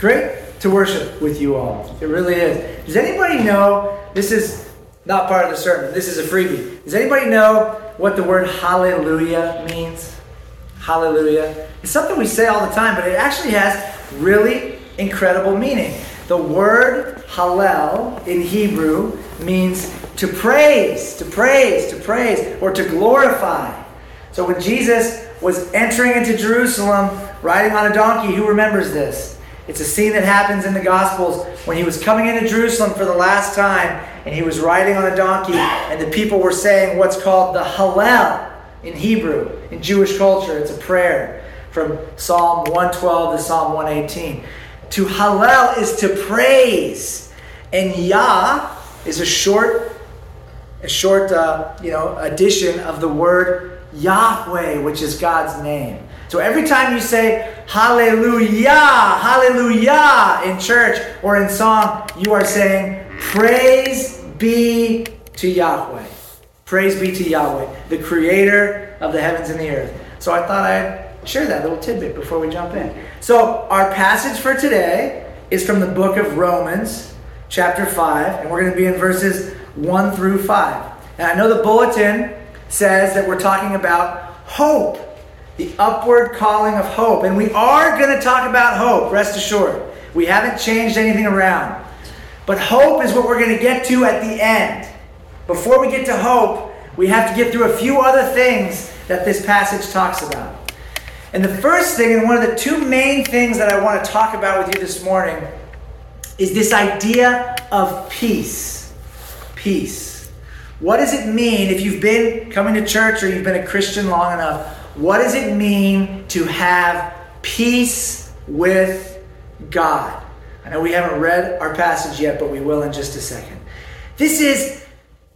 1 through 5. Great to worship with you all. It really is. Does anybody know? This is not part of the sermon. This is a freebie. Does anybody know what the word hallelujah means? Hallelujah. It's something we say all the time, but it actually has really incredible meaning. The word hallel in Hebrew means to praise, to praise, to praise, or to glorify. So when Jesus was entering into Jerusalem riding on a donkey, who remembers this? It's a scene that happens in the Gospels when he was coming into Jerusalem for the last time and he was riding on a donkey, and the people were saying what's called the Hallel in Hebrew. In Jewish culture, it's a prayer from Psalm 112 to Psalm 118. To Hallel is to praise, and Yah is a short a short, uh, you know, addition of the word Yahweh, which is God's name. So every time you say Hallelujah, Hallelujah in church or in song, you are saying Praise be to Yahweh. Praise be to Yahweh, the Creator of the heavens and the earth. So I thought I'd share that little tidbit before we jump in. So our passage for today is from the book of Romans, chapter 5, and we're going to be in verses 1 through 5. And I know the bulletin says that we're talking about hope, the upward calling of hope. And we are going to talk about hope, rest assured. We haven't changed anything around. But hope is what we're going to get to at the end. Before we get to hope, we have to get through a few other things that this passage talks about. And the first thing, and one of the two main things that I want to talk about with you this morning, is this idea of peace peace. What does it mean if you've been coming to church or you've been a Christian long enough? What does it mean to have peace with God? I know we haven't read our passage yet, but we will in just a second. This is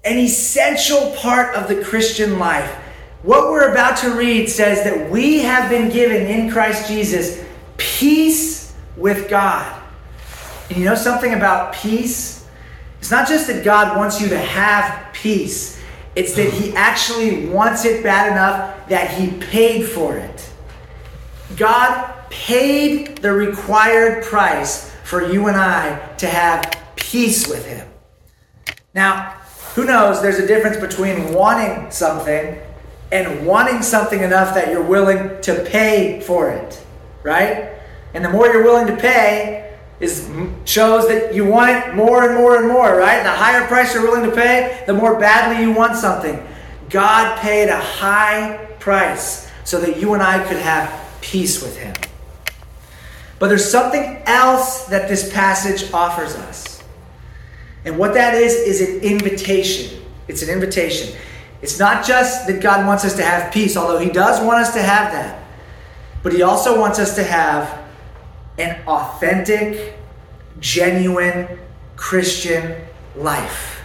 an essential part of the Christian life. What we're about to read says that we have been given in Christ Jesus peace with God. And you know something about peace? It's not just that God wants you to have peace, it's that He actually wants it bad enough that He paid for it. God paid the required price for you and I to have peace with Him. Now, who knows, there's a difference between wanting something and wanting something enough that you're willing to pay for it, right? And the more you're willing to pay, is shows that you want it more and more and more, right? The higher price you're willing to pay, the more badly you want something. God paid a high price so that you and I could have peace with him. But there's something else that this passage offers us. And what that is is an invitation. It's an invitation. It's not just that God wants us to have peace, although he does want us to have that. But he also wants us to have an authentic, genuine Christian life.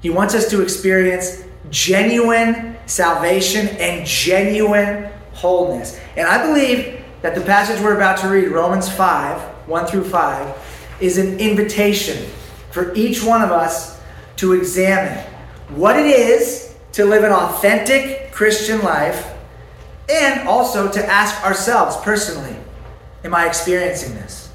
He wants us to experience genuine salvation and genuine wholeness. And I believe that the passage we're about to read, Romans 5 1 through 5, is an invitation for each one of us to examine what it is to live an authentic Christian life and also to ask ourselves personally Am I experiencing this?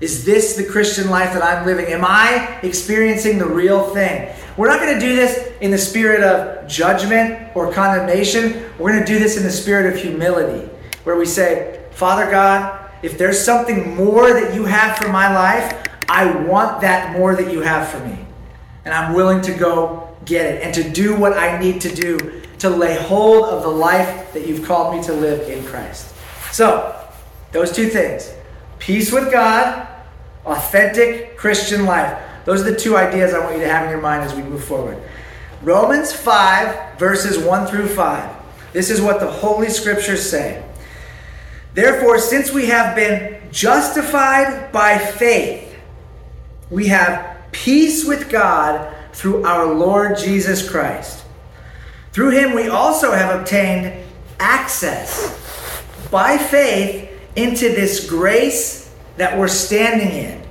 Is this the Christian life that I'm living? Am I experiencing the real thing? We're not going to do this in the spirit of judgment or condemnation. We're going to do this in the spirit of humility, where we say, Father God, if there's something more that you have for my life, I want that more that you have for me. And I'm willing to go get it and to do what I need to do to lay hold of the life that you've called me to live in Christ. So, those two things peace with God, authentic Christian life. Those are the two ideas I want you to have in your mind as we move forward. Romans 5, verses 1 through 5. This is what the Holy Scriptures say. Therefore, since we have been justified by faith, we have peace with God through our Lord Jesus Christ. Through him, we also have obtained access by faith into this grace that we're standing in.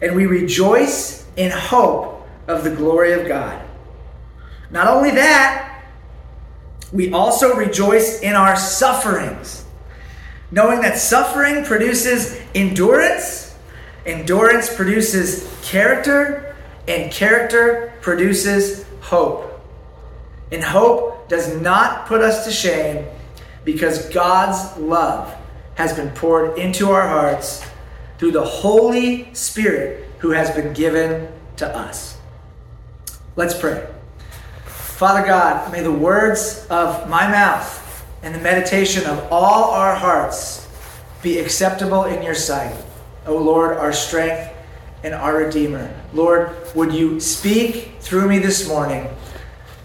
And we rejoice in hope of the glory of God. Not only that, we also rejoice in our sufferings, knowing that suffering produces endurance, endurance produces character, and character produces hope. And hope does not put us to shame because God's love has been poured into our hearts through the Holy Spirit who has been given to us. Let's pray. Father God, may the words of my mouth and the meditation of all our hearts be acceptable in your sight. O Lord, our strength and our Redeemer. Lord, would you speak through me this morning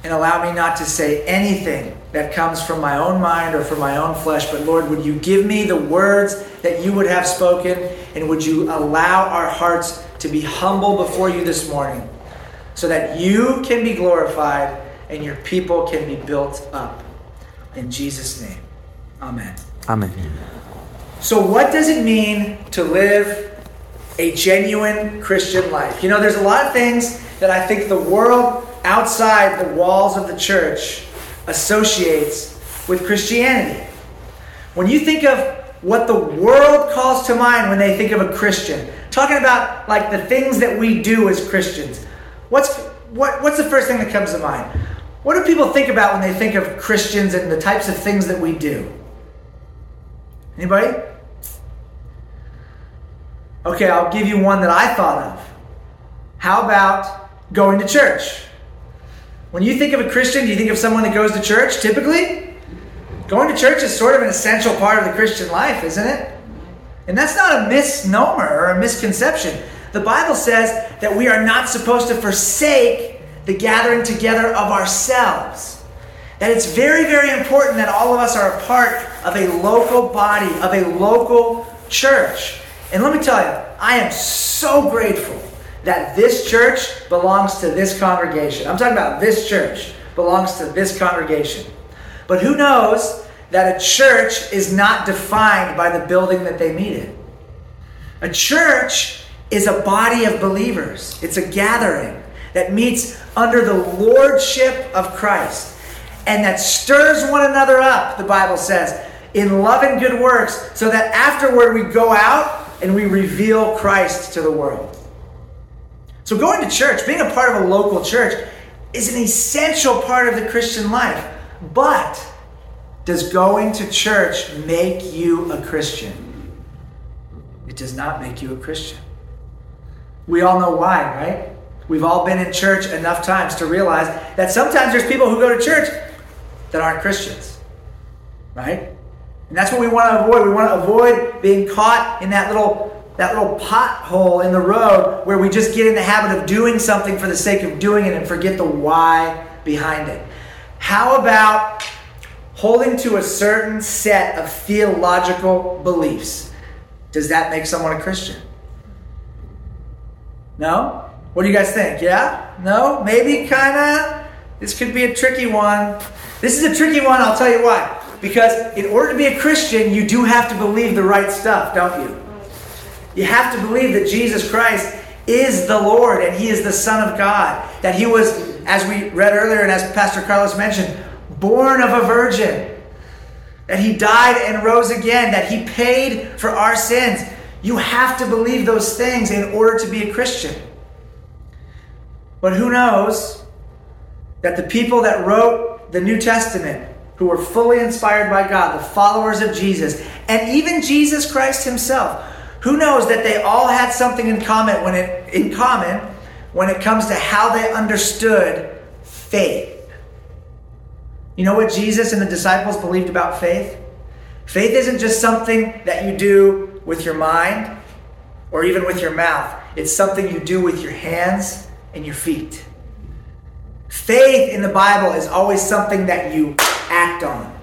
and allow me not to say anything that comes from my own mind or from my own flesh, but Lord, would you give me the words that you would have spoken, and would you allow our hearts to be humble before you this morning so that you can be glorified and your people can be built up. In Jesus' name, amen. Amen. So, what does it mean to live a genuine Christian life? You know, there's a lot of things that I think the world outside the walls of the church associates with Christianity. When you think of what the world calls to mind when they think of a Christian, talking about like the things that we do as Christians, what's what, what's the first thing that comes to mind? What do people think about when they think of Christians and the types of things that we do? Anybody? Okay, I'll give you one that I thought of. How about going to church? When you think of a Christian, do you think of someone that goes to church typically? Going to church is sort of an essential part of the Christian life, isn't it? And that's not a misnomer or a misconception. The Bible says that we are not supposed to forsake the gathering together of ourselves. That it's very, very important that all of us are a part of a local body, of a local church. And let me tell you, I am so grateful that this church belongs to this congregation. I'm talking about this church belongs to this congregation. But who knows that a church is not defined by the building that they meet in? A church is a body of believers, it's a gathering that meets under the lordship of Christ and that stirs one another up, the Bible says, in love and good works, so that afterward we go out and we reveal Christ to the world. So, going to church, being a part of a local church, is an essential part of the Christian life. But does going to church make you a Christian? It does not make you a Christian. We all know why, right? We've all been in church enough times to realize that sometimes there's people who go to church that aren't Christians, right? And that's what we want to avoid. We want to avoid being caught in that little that little pothole in the road where we just get in the habit of doing something for the sake of doing it and forget the why behind it. How about holding to a certain set of theological beliefs? Does that make someone a Christian? No? What do you guys think? Yeah? No? Maybe? Kind of? This could be a tricky one. This is a tricky one, I'll tell you why. Because in order to be a Christian, you do have to believe the right stuff, don't you? You have to believe that Jesus Christ is the Lord and He is the Son of God. That He was, as we read earlier and as Pastor Carlos mentioned, born of a virgin. That He died and rose again. That He paid for our sins. You have to believe those things in order to be a Christian. But who knows that the people that wrote the New Testament, who were fully inspired by God, the followers of Jesus, and even Jesus Christ himself, who knows that they all had something in common when it in common when it comes to how they understood faith. You know what Jesus and the disciples believed about faith? Faith isn't just something that you do with your mind or even with your mouth. It's something you do with your hands and your feet. Faith in the Bible is always something that you act on,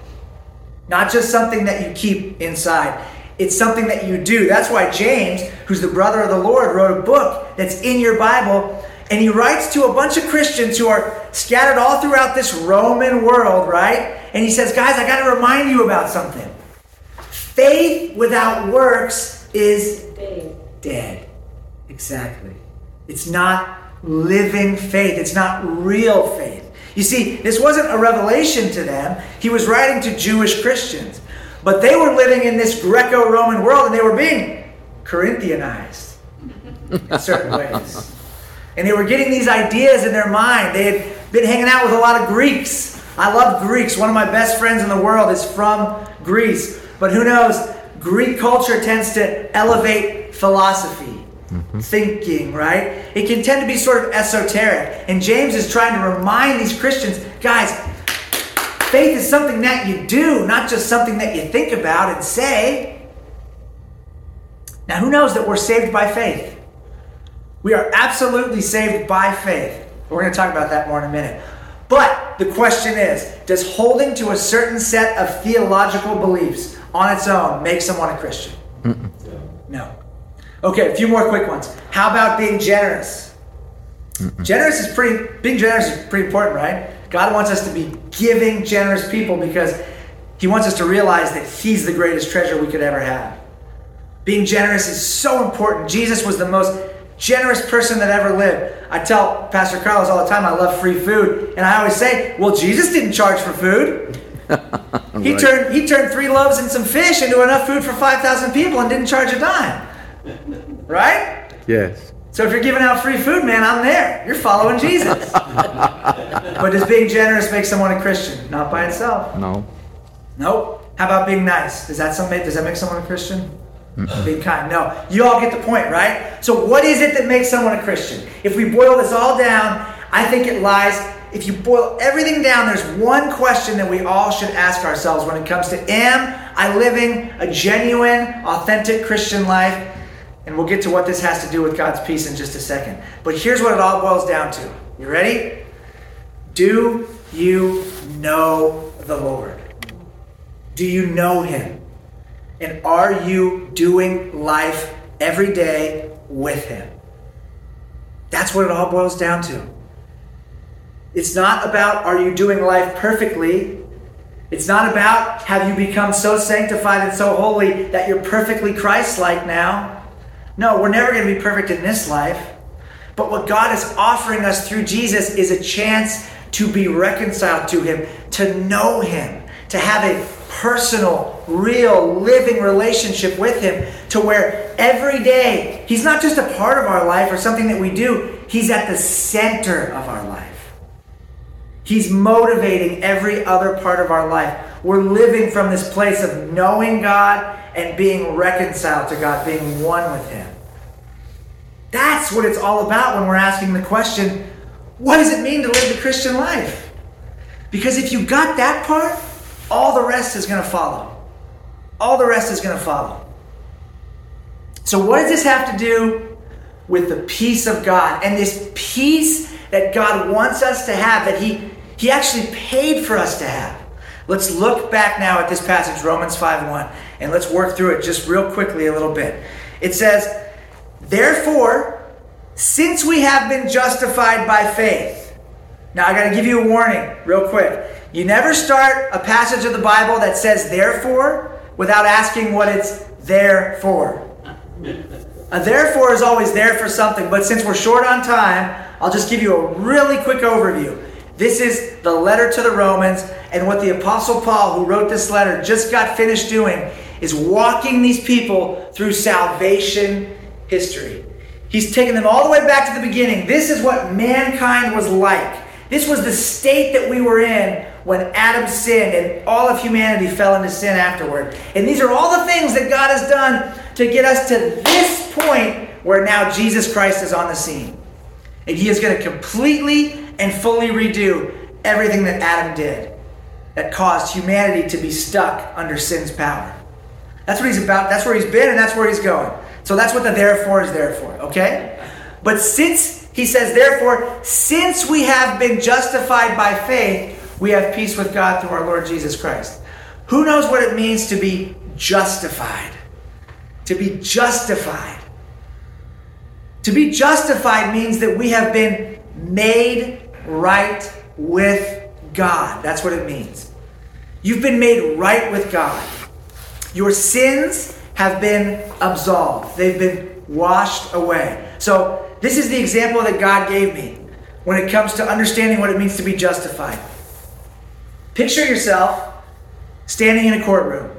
not just something that you keep inside. It's something that you do. That's why James, who's the brother of the Lord, wrote a book that's in your Bible. And he writes to a bunch of Christians who are scattered all throughout this Roman world, right? And he says, Guys, I got to remind you about something. Faith without works is dead. Exactly. It's not living faith, it's not real faith. You see, this wasn't a revelation to them. He was writing to Jewish Christians. But they were living in this Greco Roman world and they were being Corinthianized in certain ways. And they were getting these ideas in their mind. They had been hanging out with a lot of Greeks. I love Greeks. One of my best friends in the world is from Greece. But who knows? Greek culture tends to elevate philosophy, mm-hmm. thinking, right? It can tend to be sort of esoteric. And James is trying to remind these Christians guys, faith is something that you do, not just something that you think about and say. Now, who knows that we're saved by faith? We are absolutely saved by faith. We're going to talk about that more in a minute. But the question is Does holding to a certain set of theological beliefs on its own make someone a Christian? Mm-mm. No. Okay, a few more quick ones. How about being generous? Mm-mm. Generous is pretty, being generous is pretty important, right? God wants us to be giving, generous people because He wants us to realize that He's the greatest treasure we could ever have. Being generous is so important. Jesus was the most generous person that ever lived. I tell Pastor Carlos all the time I love free food, and I always say, "Well, Jesus didn't charge for food. he right. turned he turned three loaves and some fish into enough food for five thousand people and didn't charge a dime. Right? Yes. So if you're giving out free food, man, I'm there. You're following Jesus. but does being generous make someone a Christian? Not by itself. No. Nope. How about being nice? Does that some does that make someone a Christian? Being kind. No. You all get the point, right? So what is it that makes someone a Christian? If we boil this all down, I think it lies if you boil everything down, there's one question that we all should ask ourselves when it comes to Am I living a genuine, authentic Christian life? And we'll get to what this has to do with God's peace in just a second. But here's what it all boils down to. You ready? Do you know the Lord? Do you know Him? And are you doing life every day with Him? That's what it all boils down to. It's not about are you doing life perfectly. It's not about have you become so sanctified and so holy that you're perfectly Christ like now. No, we're never going to be perfect in this life. But what God is offering us through Jesus is a chance to be reconciled to Him, to know Him, to have a personal, real, living relationship with Him to where every day He's not just a part of our life or something that we do, He's at the center of our life. He's motivating every other part of our life. We're living from this place of knowing God and being reconciled to God, being one with Him. That's what it's all about when we're asking the question what does it mean to live the Christian life? Because if you got that part, all the rest is going to follow. All the rest is going to follow. So, what does this have to do with the peace of God and this peace that God wants us to have, that He he actually paid for us to have. Let's look back now at this passage, Romans 5:1, and let's work through it just real quickly a little bit. It says, Therefore, since we have been justified by faith. Now I gotta give you a warning, real quick. You never start a passage of the Bible that says therefore without asking what it's there for. A therefore is always there for something, but since we're short on time, I'll just give you a really quick overview. This is the letter to the Romans, and what the Apostle Paul, who wrote this letter, just got finished doing is walking these people through salvation history. He's taken them all the way back to the beginning. This is what mankind was like. This was the state that we were in when Adam sinned and all of humanity fell into sin afterward. And these are all the things that God has done to get us to this point where now Jesus Christ is on the scene. And he is going to completely and fully redo everything that Adam did that caused humanity to be stuck under sin's power. That's what he's about. That's where he's been, and that's where he's going. So that's what the therefore is there for, okay? But since, he says, therefore, since we have been justified by faith, we have peace with God through our Lord Jesus Christ. Who knows what it means to be justified? To be justified. To be justified means that we have been made right with God. That's what it means. You've been made right with God. Your sins have been absolved, they've been washed away. So, this is the example that God gave me when it comes to understanding what it means to be justified. Picture yourself standing in a courtroom.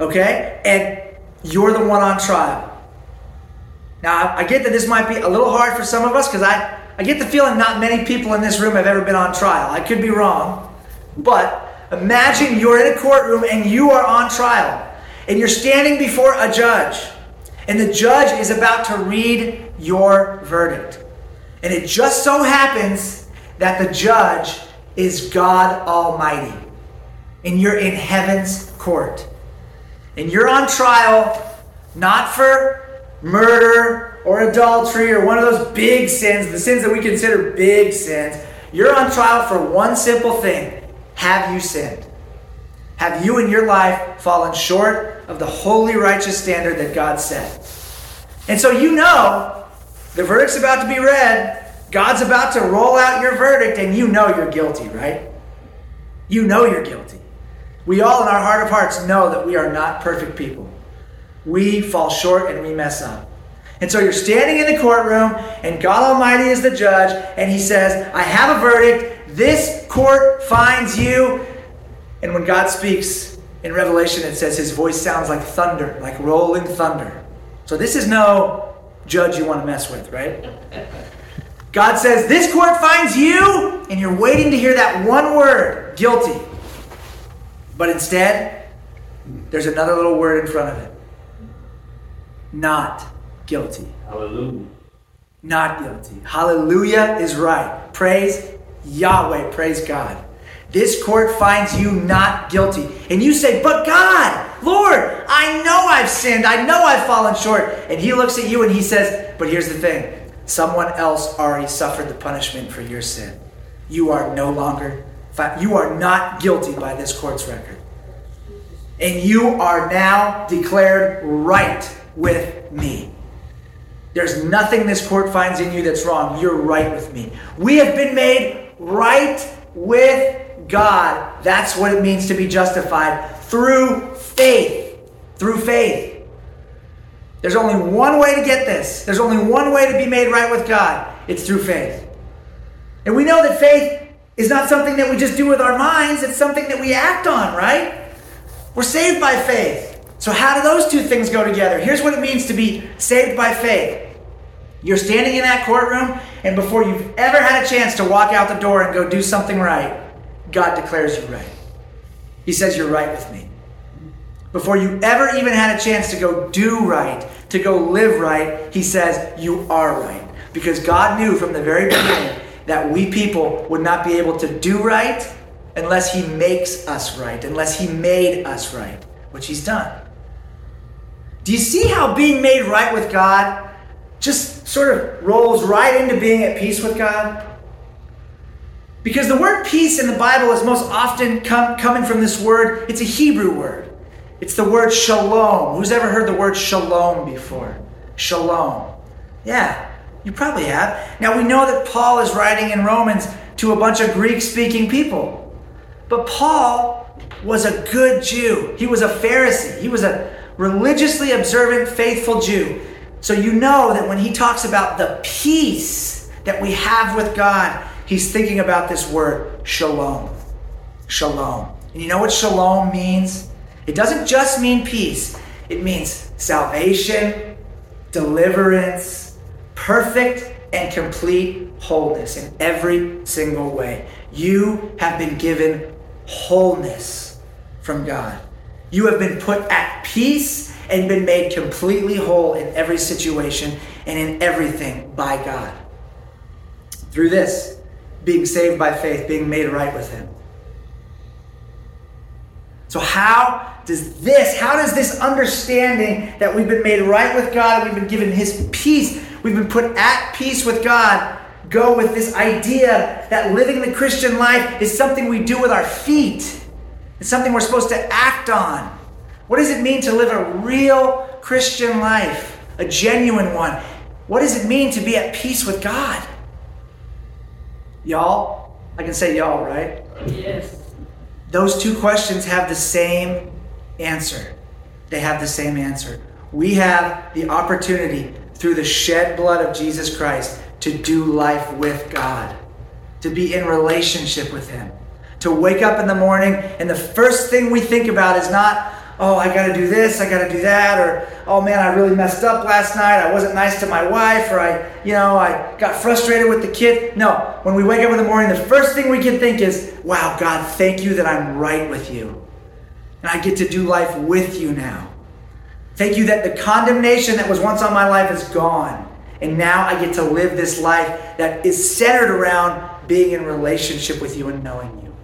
Okay? And you're the one on trial. Now, I get that this might be a little hard for some of us because I, I get the feeling not many people in this room have ever been on trial. I could be wrong. But imagine you're in a courtroom and you are on trial. And you're standing before a judge. And the judge is about to read your verdict. And it just so happens that the judge is God Almighty. And you're in heaven's court. And you're on trial not for murder or adultery or one of those big sins, the sins that we consider big sins. You're on trial for one simple thing Have you sinned? Have you in your life fallen short of the holy, righteous standard that God set? And so you know the verdict's about to be read. God's about to roll out your verdict, and you know you're guilty, right? You know you're guilty. We all, in our heart of hearts, know that we are not perfect people. We fall short and we mess up. And so you're standing in the courtroom, and God Almighty is the judge, and He says, I have a verdict. This court finds you. And when God speaks in Revelation, it says His voice sounds like thunder, like rolling thunder. So this is no judge you want to mess with, right? God says, This court finds you, and you're waiting to hear that one word guilty. But instead, there's another little word in front of it not guilty. Hallelujah. Not guilty. Hallelujah is right. Praise Yahweh. Praise God. This court finds you not guilty. And you say, But God, Lord, I know I've sinned. I know I've fallen short. And He looks at you and He says, But here's the thing someone else already suffered the punishment for your sin. You are no longer, you are not guilty by this court's record. And you are now declared right with me. There's nothing this court finds in you that's wrong. You're right with me. We have been made right with God. That's what it means to be justified through faith. Through faith. There's only one way to get this. There's only one way to be made right with God. It's through faith. And we know that faith is not something that we just do with our minds, it's something that we act on, right? We're saved by faith. So, how do those two things go together? Here's what it means to be saved by faith. You're standing in that courtroom, and before you've ever had a chance to walk out the door and go do something right, God declares you right. He says, You're right with me. Before you ever even had a chance to go do right, to go live right, He says, You are right. Because God knew from the very beginning that we people would not be able to do right unless He makes us right, unless He made us right, which He's done. Do you see how being made right with God just sort of rolls right into being at peace with God? Because the word peace in the Bible is most often come, coming from this word, it's a Hebrew word. It's the word shalom. Who's ever heard the word shalom before? Shalom. Yeah, you probably have. Now we know that Paul is writing in Romans to a bunch of Greek speaking people. But Paul was a good Jew. He was a Pharisee. He was a religiously observant, faithful Jew. So you know that when he talks about the peace that we have with God, he's thinking about this word, shalom. Shalom. And you know what shalom means? It doesn't just mean peace, it means salvation, deliverance, perfect and complete wholeness in every single way. You have been given wholeness from God. You have been put at peace and been made completely whole in every situation and in everything by God. Through this, being saved by faith, being made right with Him. So, how does this, how does this understanding that we've been made right with God, we've been given His peace, we've been put at peace with God, go with this idea that living the Christian life is something we do with our feet? It's something we're supposed to act on. What does it mean to live a real Christian life, a genuine one? What does it mean to be at peace with God? Y'all? I can say y'all, right? Yes. Those two questions have the same answer. They have the same answer. We have the opportunity through the shed blood of Jesus Christ to do life with God, to be in relationship with Him to wake up in the morning and the first thing we think about is not, oh, I got to do this, I got to do that, or oh man, I really messed up last night. I wasn't nice to my wife, or I, you know, I got frustrated with the kid. No, when we wake up in the morning, the first thing we can think is, wow, God, thank you that I'm right with you. And I get to do life with you now. Thank you that the condemnation that was once on my life is gone. And now I get to live this life that is centered around being in relationship with you and knowing you.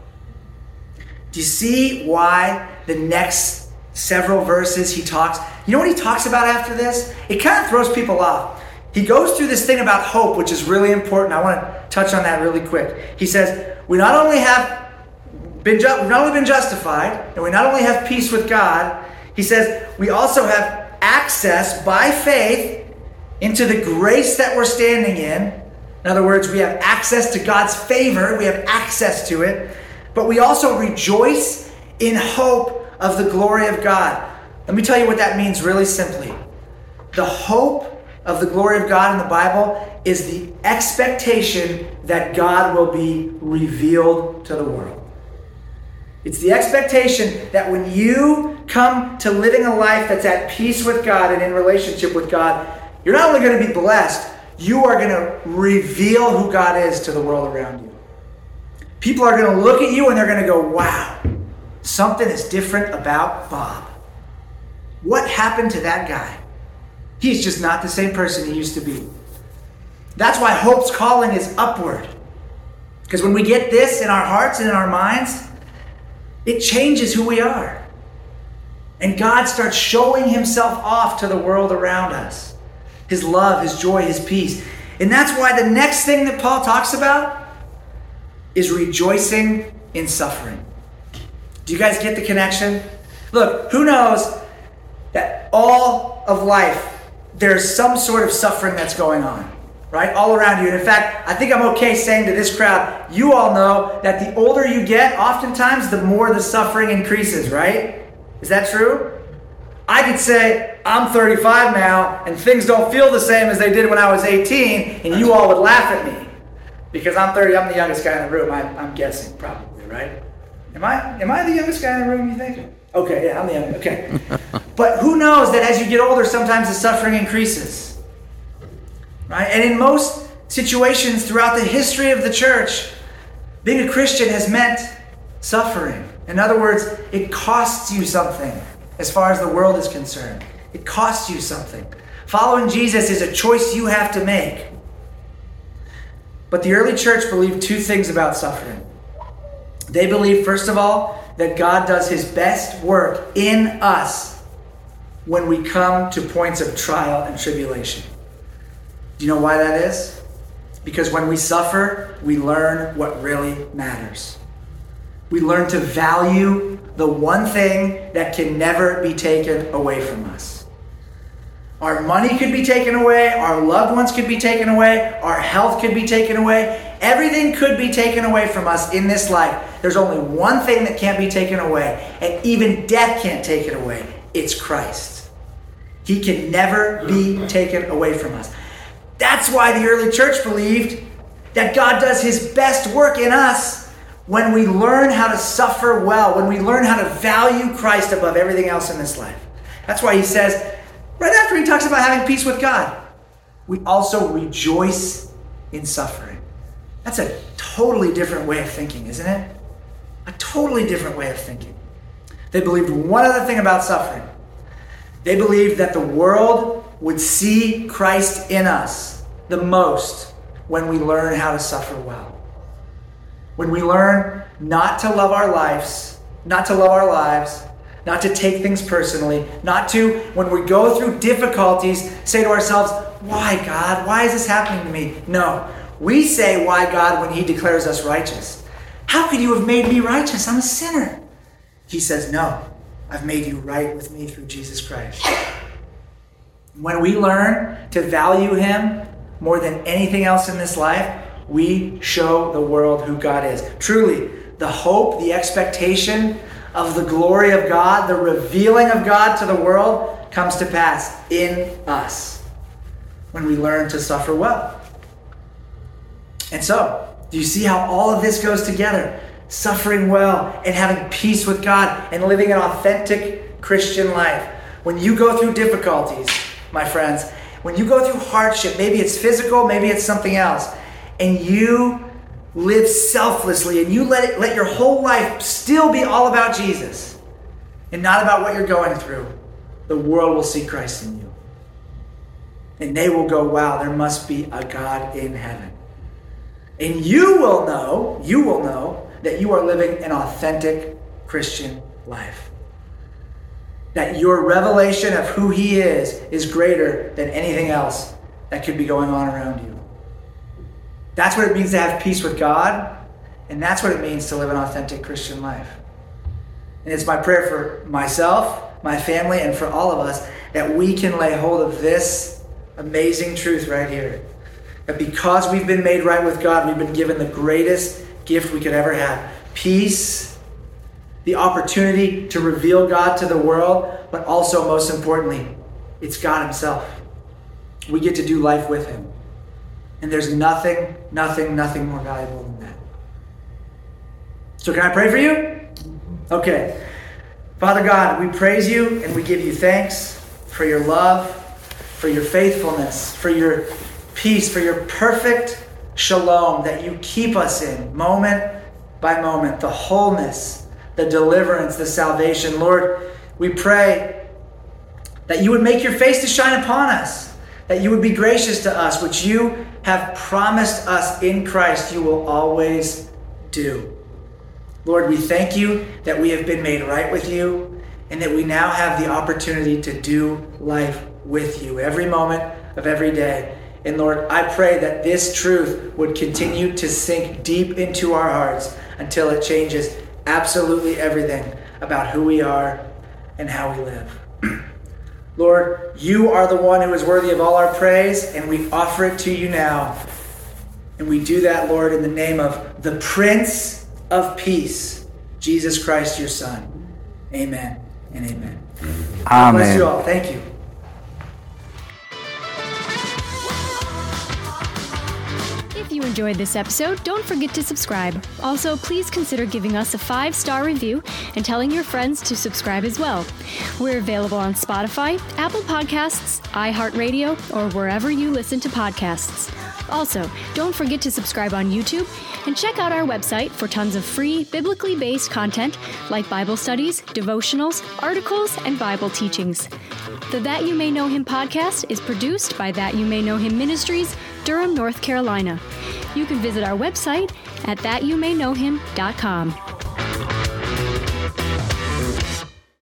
Do you see why the next several verses he talks? You know what he talks about after this? It kind of throws people off. He goes through this thing about hope, which is really important. I want to touch on that really quick. He says, We not only have been, ju- not only been justified, and we not only have peace with God, he says, we also have access by faith into the grace that we're standing in. In other words, we have access to God's favor, we have access to it, but we also rejoice in hope of the glory of God. Let me tell you what that means really simply. The hope of the glory of God in the Bible is the expectation that God will be revealed to the world. It's the expectation that when you come to living a life that's at peace with God and in relationship with God, you're not only going to be blessed, you are going to reveal who God is to the world around you. People are going to look at you and they're going to go, wow, something is different about Bob. What happened to that guy? He's just not the same person he used to be. That's why hope's calling is upward. Because when we get this in our hearts and in our minds, it changes who we are. And God starts showing himself off to the world around us his love, his joy, his peace. And that's why the next thing that Paul talks about is rejoicing in suffering. Do you guys get the connection? Look, who knows that all of life, there's some sort of suffering that's going on right? All around you. And in fact, I think I'm okay saying to this crowd, you all know that the older you get, oftentimes the more the suffering increases, right? Is that true? I could say, I'm 35 now, and things don't feel the same as they did when I was 18, and you all would laugh at me. Because I'm 30, I'm the youngest guy in the room, I, am guessing, probably, right? Am I, am I the youngest guy in the room, you think? Okay, yeah, I'm the youngest, okay. but who knows that as you get older, sometimes the suffering increases. Right? And in most situations throughout the history of the church, being a Christian has meant suffering. In other words, it costs you something as far as the world is concerned. It costs you something. Following Jesus is a choice you have to make. But the early church believed two things about suffering. They believe, first of all, that God does his best work in us when we come to points of trial and tribulation. Do you know why that is? Because when we suffer, we learn what really matters. We learn to value the one thing that can never be taken away from us. Our money could be taken away, our loved ones could be taken away, our health could be taken away. Everything could be taken away from us in this life. There's only one thing that can't be taken away, and even death can't take it away it's Christ. He can never be taken away from us. That's why the early church believed that God does his best work in us when we learn how to suffer well, when we learn how to value Christ above everything else in this life. That's why he says, right after he talks about having peace with God, we also rejoice in suffering. That's a totally different way of thinking, isn't it? A totally different way of thinking. They believed one other thing about suffering. They believed that the world would see Christ in us the most when we learn how to suffer well. When we learn not to love our lives, not to love our lives, not to take things personally, not to, when we go through difficulties, say to ourselves, Why, God? Why is this happening to me? No. We say, Why, God, when He declares us righteous. How could you have made me righteous? I'm a sinner. He says, No, I've made you right with me through Jesus Christ. When we learn to value Him more than anything else in this life, we show the world who God is. Truly, the hope, the expectation of the glory of God, the revealing of God to the world comes to pass in us when we learn to suffer well. And so, do you see how all of this goes together? Suffering well and having peace with God and living an authentic Christian life. When you go through difficulties, my friends, when you go through hardship, maybe it's physical, maybe it's something else, and you live selflessly and you let it, let your whole life still be all about Jesus and not about what you're going through, the world will see Christ in you. And they will go, wow, there must be a God in heaven. And you will know, you will know that you are living an authentic Christian life. That your revelation of who He is is greater than anything else that could be going on around you. That's what it means to have peace with God, and that's what it means to live an authentic Christian life. And it's my prayer for myself, my family, and for all of us that we can lay hold of this amazing truth right here. That because we've been made right with God, we've been given the greatest gift we could ever have peace, the opportunity to reveal God to the world, but also, most importantly, it's God Himself. We get to do life with Him. And there's nothing, nothing, nothing more valuable than that. So, can I pray for you? Okay. Father God, we praise you and we give you thanks for your love, for your faithfulness, for your peace, for your perfect shalom that you keep us in moment by moment, the wholeness, the deliverance, the salvation. Lord, we pray that you would make your face to shine upon us, that you would be gracious to us, which you have promised us in Christ you will always do. Lord, we thank you that we have been made right with you and that we now have the opportunity to do life with you every moment of every day. And Lord, I pray that this truth would continue to sink deep into our hearts until it changes absolutely everything about who we are and how we live. Lord, you are the one who is worthy of all our praise, and we offer it to you now. And we do that, Lord, in the name of the Prince of peace, Jesus Christ, your Son. Amen and amen. Amen. God bless you all. Thank you. You enjoyed this episode, don't forget to subscribe. Also, please consider giving us a five star review and telling your friends to subscribe as well. We're available on Spotify, Apple Podcasts, iHeartRadio, or wherever you listen to podcasts. Also, don't forget to subscribe on YouTube and check out our website for tons of free, biblically based content like Bible studies, devotionals, articles, and Bible teachings. The That You May Know Him podcast is produced by That You May Know Him Ministries, Durham, North Carolina. You can visit our website at thatyoumayknowhim.com.